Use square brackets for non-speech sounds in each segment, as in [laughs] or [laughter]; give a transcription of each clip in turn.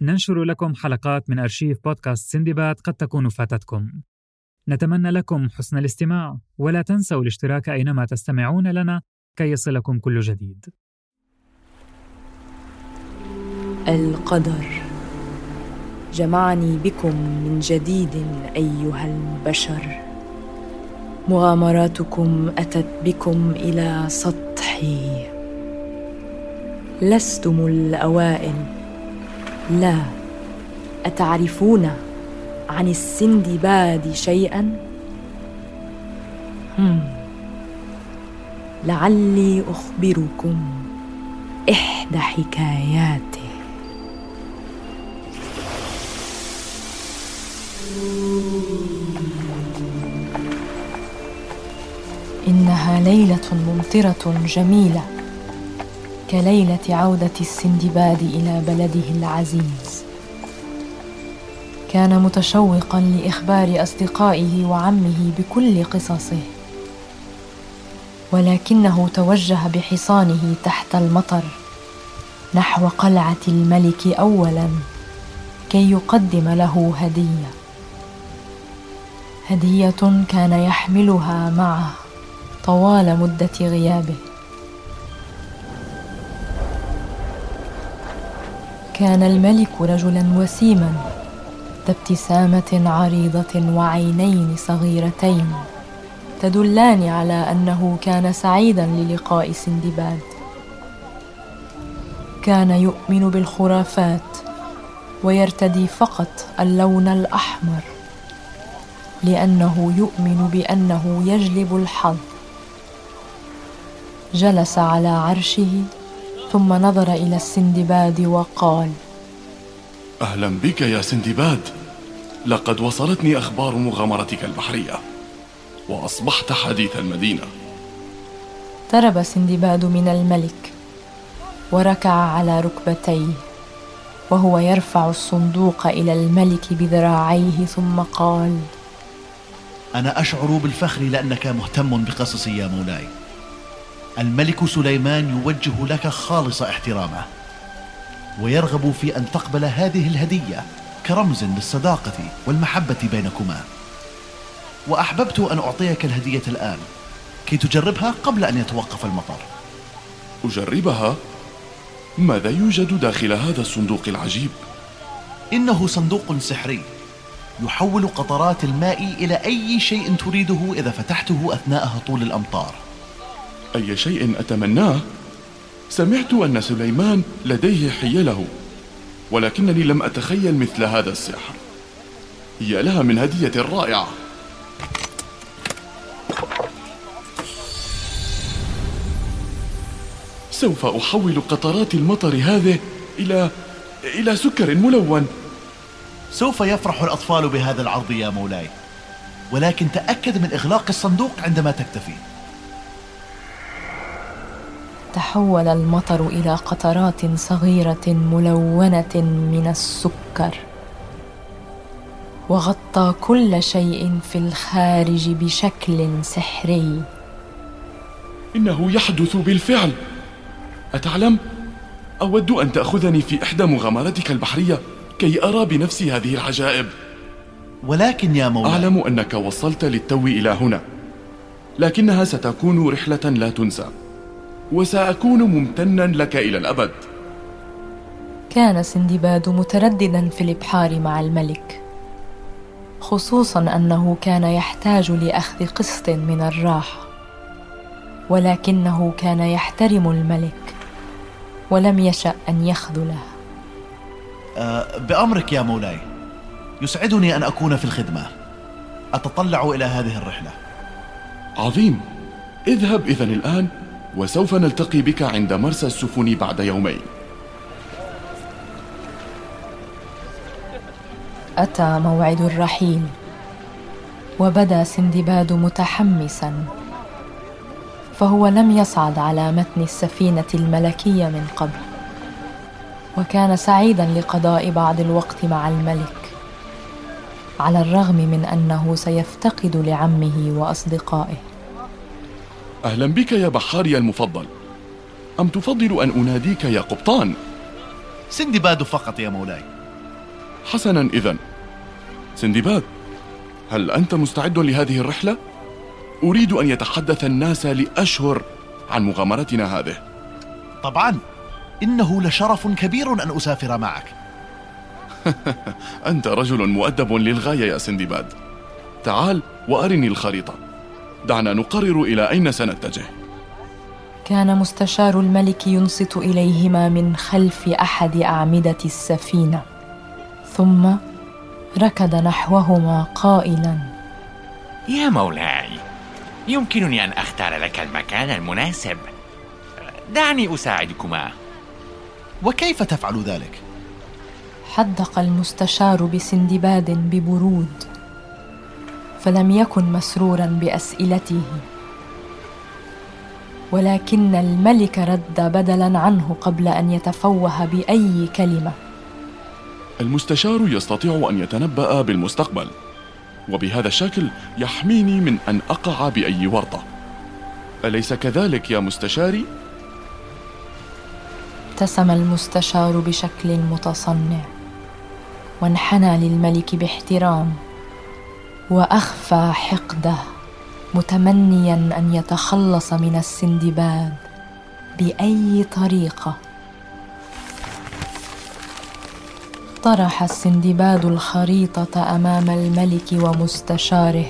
ننشر لكم حلقات من أرشيف بودكاست سندباد قد تكون فاتتكم. نتمنى لكم حسن الاستماع ولا تنسوا الاشتراك أينما تستمعون لنا كي يصلكم كل جديد. القدر. جمعني بكم من جديد أيها البشر. مغامراتكم أتت بكم إلى سطحي. لستم الأوائل. لا. أتعرفون عن السندباد شيئا؟ هم. لعلي أخبركم إحدى حكاياته. إنها ليلة ممطرة جميلة. كليلة عودة السندباد إلى بلده العزيز. كان متشوقا لإخبار أصدقائه وعمه بكل قصصه ولكنه توجه بحصانه تحت المطر نحو قلعة الملك اولا كي يقدم له هدية. هدية كان يحملها معه طوال مدة غيابه. كان الملك رجلا وسيما ذا ابتسامة عريضة وعينين صغيرتين تدلان على أنه كان سعيدا للقاء سندباد. كان يؤمن بالخرافات ويرتدي فقط اللون الأحمر لأنه يؤمن بأنه يجلب الحظ. جلس على عرشه ثم نظر إلى السندباد وقال أهلا بك يا سندباد. لقد وصلتني أخبار مغامرتك البحرية وأصبحت حديث المدينة. اقترب سندباد من الملك وركع على ركبتيه وهو يرفع الصندوق إلى الملك بذراعيه ثم قال أنا أشعر بالفخر لأنك مهتم بقصصي يا مولاي. الملك سليمان يوجه لك خالص احترامه ويرغب في أن تقبل هذه الهدية كرمز للصداقة والمحبة بينكما. وأحببت أن أعطيك الهدية الآن كي تجربها قبل أن يتوقف المطر. أجربها؟ ماذا يوجد داخل هذا الصندوق العجيب؟ إنه صندوق سحري يحول قطرات الماء إلى أي شيء تريده إذا فتحته اثناء هطول الأمطار. أي شيء أتمناه؟ سمعت أن سليمان لديه حيله ولكنني لم أتخيل مثل هذا السحر. يا لها من هدية رائعة. سوف أحول قطرات المطر هذه إلى إلى سكر ملون. سوف يفرح الأطفال بهذا العرض يا مولاي ولكن تأكد من إغلاق الصندوق عندما تكتفي. تحول المطر إلى قطرات صغيرة ملونة من السكر. وغطى كل شيء في الخارج بشكل سحري. إنه يحدث بالفعل. أتعلم؟ أود أن تأخذني في إحدى مغامراتك البحرية كي أرى بنفسي هذه العجائب. ولكن يا مولاي أعلم أنك وصلت للتو إلى هنا لكنها ستكون رحلة لا تنسى. وسأكون ممتنا لك إلى الأبد. كان سندباد مترددا في الإبحار مع الملك خصوصا أنه كان يحتاج لأخذ قسط من الراحة ولكنه كان يحترم الملك ولم يشأ أن يخذله. أه بأمرك يا مولاي يسعدني أن أكون في الخدمة. أتطلع إلى هذه الرحلة. عظيم. اذهب اذا الآن. وسوف نلتقي بك عند مرسى السفن بعد يومين. أتى موعد الرحيل وبدأ سندباد متحمسا فهو لم يصعد على متن السفينة الملكية من قبل وكان سعيدا لقضاء بعض الوقت مع الملك على الرغم من أنه سيفتقد لعمه وأصدقائه. أهلا بك يا بحاري المفضل. أم تفضل أن أناديك يا قبطان؟ سندباد فقط يا مولاي. حسنا إذا. سندباد هل أنت مستعد لهذه الرحلة؟ أريد أن يتحدث الناس لأشهر عن مغامرتنا هذه. طبعا إنه لشرف كبير أن أسافر معك. [laughs] أنت رجل مؤدب للغاية يا سندباد. تعال وأرني الخريطة. دعنا نقرر إلى أين سنتجه. كان مستشار الملك ينصت إليهما من خلف أحد أعمدة السفينة ثم ركض نحوهما قائلا. يا مولاي يمكنني أن أختار لك المكان المناسب. دعني أساعدكما. وكيف تفعل ذلك؟ حدق المستشار بسندباد ببرود. فلم يكن مسرورا بأسئلته. ولكن الملك رد بدلا عنه قبل أن يتفوه بأي كلمة. المستشار يستطيع أن يتنبأ بالمستقبل وبهذا الشكل يحميني من أن أقع بأي ورطة. أليس كذلك يا مستشاري؟ ابتسم المستشار بشكل متصنع وانحنى للملك باحترام. وأخفى حقده متمنيا أن يتخلص من السندباد بأي طريقة. طرح السندباد الخريطة أمام الملك ومستشاره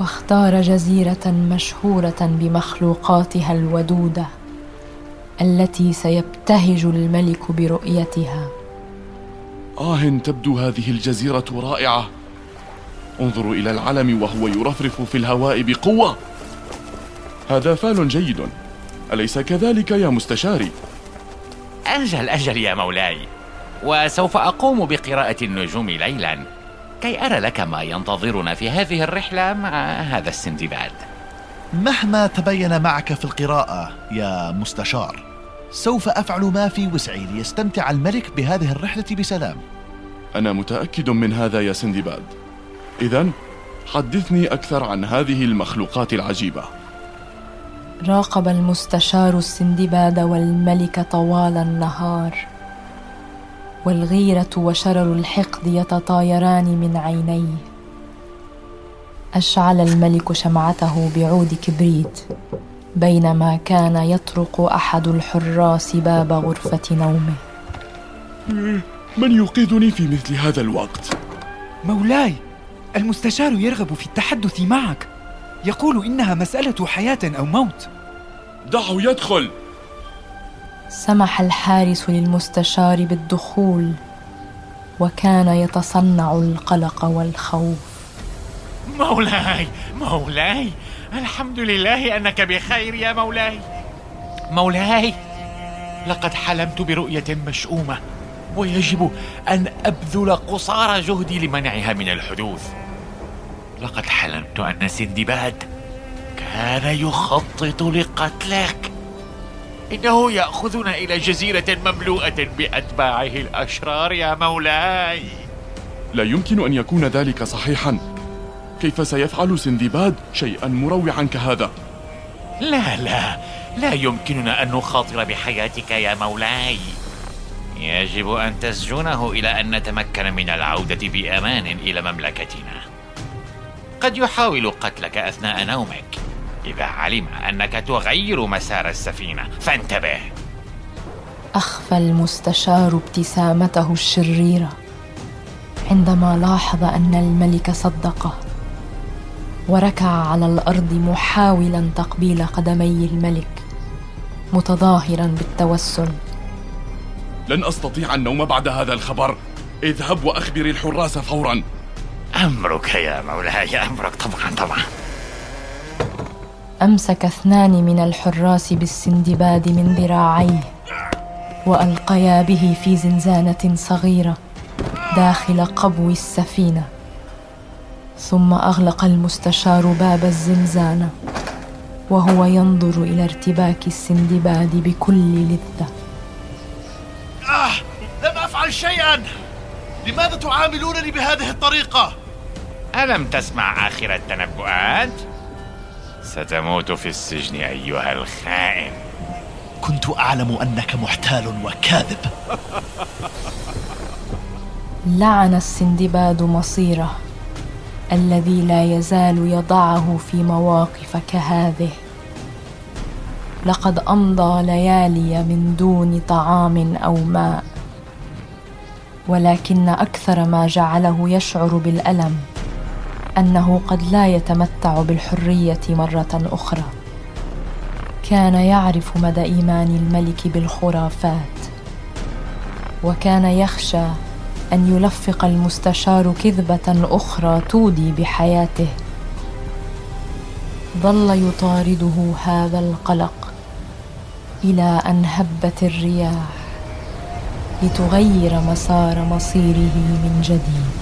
واختار جزيرة مشهورة بمخلوقاتها الودودة التي سيبتهج الملك برؤيتها. آه تبدو هذه الجزيرة رائعة. انظروا إلى العلم وهو يرفرف في الهواء بقوة. هذا فال جيد. أليس كذلك يا مستشاري؟ أجل أجل يا مولاي. وسوف أقوم بقراءة النجوم ليلا. كي أرى لك ما ينتظرنا في هذه الرحلة مع هذا السندباد. مهما تبين معك في القراءة يا مستشار سوف أفعل ما في وسعي ليستمتع الملك بهذه الرحلة بسلام. أنا متأكد من هذا يا سندباد. إذا حدثني أكثر عن هذه المخلوقات العجيبة. راقب المستشار السندباد والملك طوال النهار، والغيرة وشرر الحقد يتطايران من عينيه. أشعل الملك شمعته بعود كبريت، بينما كان يطرق أحد الحراس باب غرفة نومه. من يوقظني في مثل هذا الوقت؟ مولاي المستشار يرغب في التحدث معك. يقول إنها مسألة حياة أو موت. دعه يدخل. سمح الحارس للمستشار بالدخول وكان يتصنع القلق والخوف. مولاي مولاي الحمد لله أنك بخير يا مولاي. مولاي لقد حلمت برؤية مشؤومة ويجب أن أبذل قصارى جهدي لمنعها من الحدوث. لقد حلمت أن سندباد كان يخطط لقتلك. إنه يأخذنا إلى جزيرة مملوءة بأتباعه الأشرار يا مولاي. لا يمكن أن يكون ذلك صحيحا. كيف سيفعل سندباد شيئا مروعا كهذا؟ لا لا لا يمكننا أن نخاطر بحياتك يا مولاي. يجب أن تسجنه إلى أن نتمكن من العودة بأمان إلى مملكتنا. قد يحاول قتلك أثناء نومك. إذا علم أنك تغير مسار السفينة فانتبه. أخفى المستشار ابتسامته الشريرة عندما لاحظ أن الملك صدقه وركع على الأرض محاولا تقبيل قدمي الملك متظاهرا بالتوسل. لن أستطيع النوم بعد هذا الخبر. اذهب وأخبر الحراس فورا. أمرك يا مولاي أمرك طبعا طبعا. أمسك اثنان من الحراس بالسندباد من ذراعيه وألقيا به في زنزانة صغيرة داخل قبو السفينة ثم أغلق المستشار باب الزنزانة وهو ينظر إلى ارتباك السندباد بكل لذة. آه لم أفعل شيئا. لماذا تعاملونني بهذه الطريقة؟ ألم تسمع آخر التنبؤات؟ ستموت في السجن أيها الخائن. كنت أعلم أنك محتال وكاذب. [laughs] لعن السندباد مصيره الذي لا يزال يضعه في مواقف كهذه. لقد أمضى ليالي من دون طعام أو ماء ولكن أكثر ما جعله يشعر بالألم. أنه قد لا يتمتع بالحرية مرة أخرى. كان يعرف مدى إيمان الملك بالخرافات وكان يخشى أن يلفق المستشار كذبة أخرى تودي بحياته. ظل يطارده هذا القلق إلى أن هبت الرياح لتغير مسار مصيره من جديد.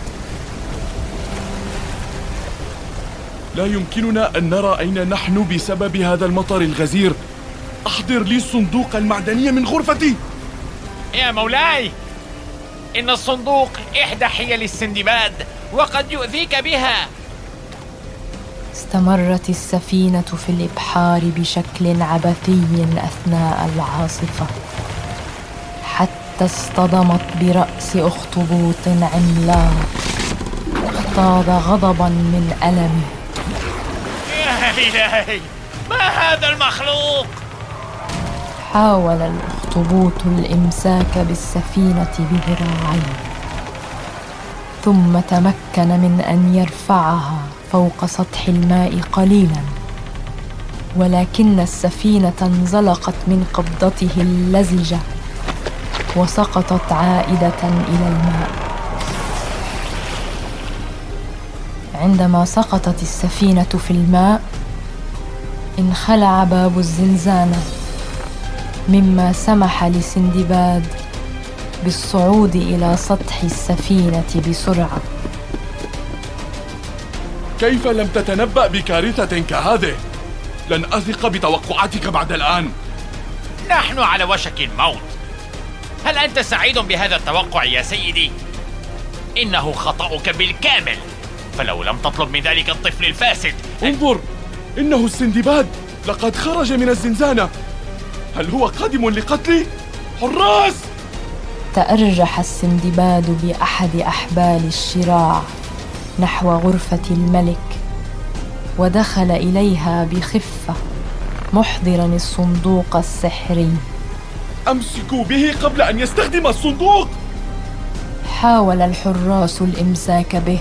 لا يمكننا أن نرى أين نحن بسبب هذا المطر الغزير. أحضر لي الصندوق المعدني من غرفتي. يا مولاي إن الصندوق إحدى حيل السندباد وقد يؤذيك بها. استمرت السفينة في الإبحار بشكل عبثي أثناء العاصفة حتى اصطدمت برأس أخطبوط عملاق اغتاظ غضبا من ألمه. إلهي ما هذا المخلوق؟ حاول الأخطبوط الإمساك بالسفينة بذراعيه ثم تمكن من أن يرفعها فوق سطح الماء قليلا ولكن السفينة انزلقت من قبضته اللزجة وسقطت عائدة إلى الماء عندما سقطت السفينة في الماء انخلع باب الزنزانة مما سمح لسندباد بالصعود إلى سطح السفينة بسرعة. كيف لم تتنبأ بكارثة كهذه؟ لن أثق بتوقعاتك بعد الآن. نحن على وشك الموت. هل أنت سعيد بهذا التوقع يا سيدي؟ إنه خطأك بالكامل. فلو لم تطلب من ذلك الطفل الفاسد انظر إنه السندباد. لقد خرج من الزنزانة. هل هو قادم لقتلي؟ حراس! تأرجح السندباد بأحد أحبال الشراع نحو غرفة الملك ودخل إليها بخفة محضرا الصندوق السحري. أمسكوا به قبل أن يستخدم الصندوق! حاول الحراس الإمساك به.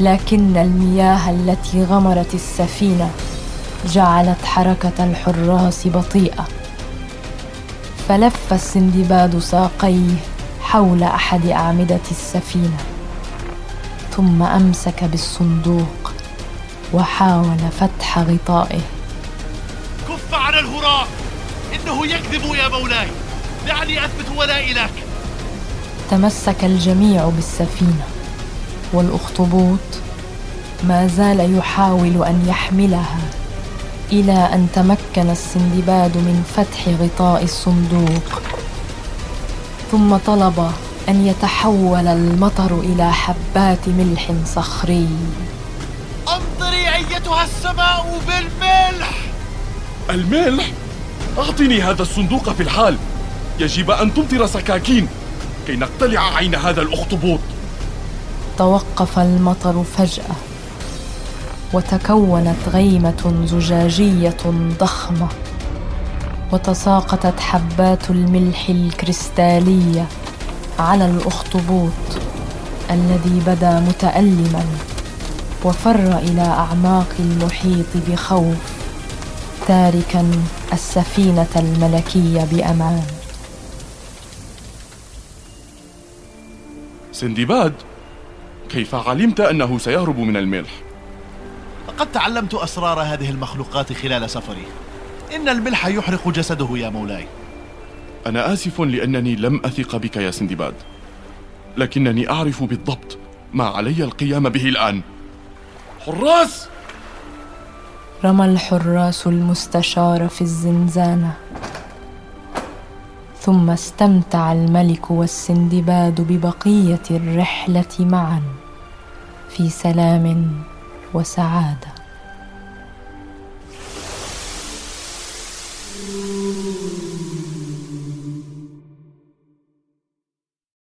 لكن المياه التي غمرت السفينة جعلت حركة الحراس بطيئة. فلف السندباد ساقيه حول أحد أعمدة السفينة ثم أمسك بالصندوق وحاول فتح غطائه. كف عن الهراء إنه يكذب يا مولاي! دعني أثبت ولائي لك تمسك الجميع بالسفينة. والأخطبوط ما زال يحاول أن يحملها إلى أن تمكن السندباد من فتح غطاء الصندوق. ثم طلب أن يتحول المطر إلى حبات ملح صخري. أمطري أيتها السماء بالملح! الملح؟ أعطني هذا الصندوق في الحال. يجب أن تمطر سكاكين كي نقتلع عين هذا الأخطبوط. توقف المطر فجأة وتكونت غيمة زجاجية ضخمة وتساقطت حبات الملح الكريستالية على الأخطبوط الذي بدا متألما وفر إلى أعماق المحيط بخوف تاركا السفينة الملكية بأمان. سندباد؟ كيف علمت أنه سيهرب من الملح؟ لقد تعلمت أسرار هذه المخلوقات خلال سفري. إن الملح يحرق جسده يا مولاي. أنا آسف لأنني لم أثق بك يا سندباد. لكنني أعرف بالضبط ما علي القيام به الآن. حراس! رمى الحراس المستشار في الزنزانة. ثم استمتع الملك والسندباد ببقية الرحلة معا. في سلام وسعادة.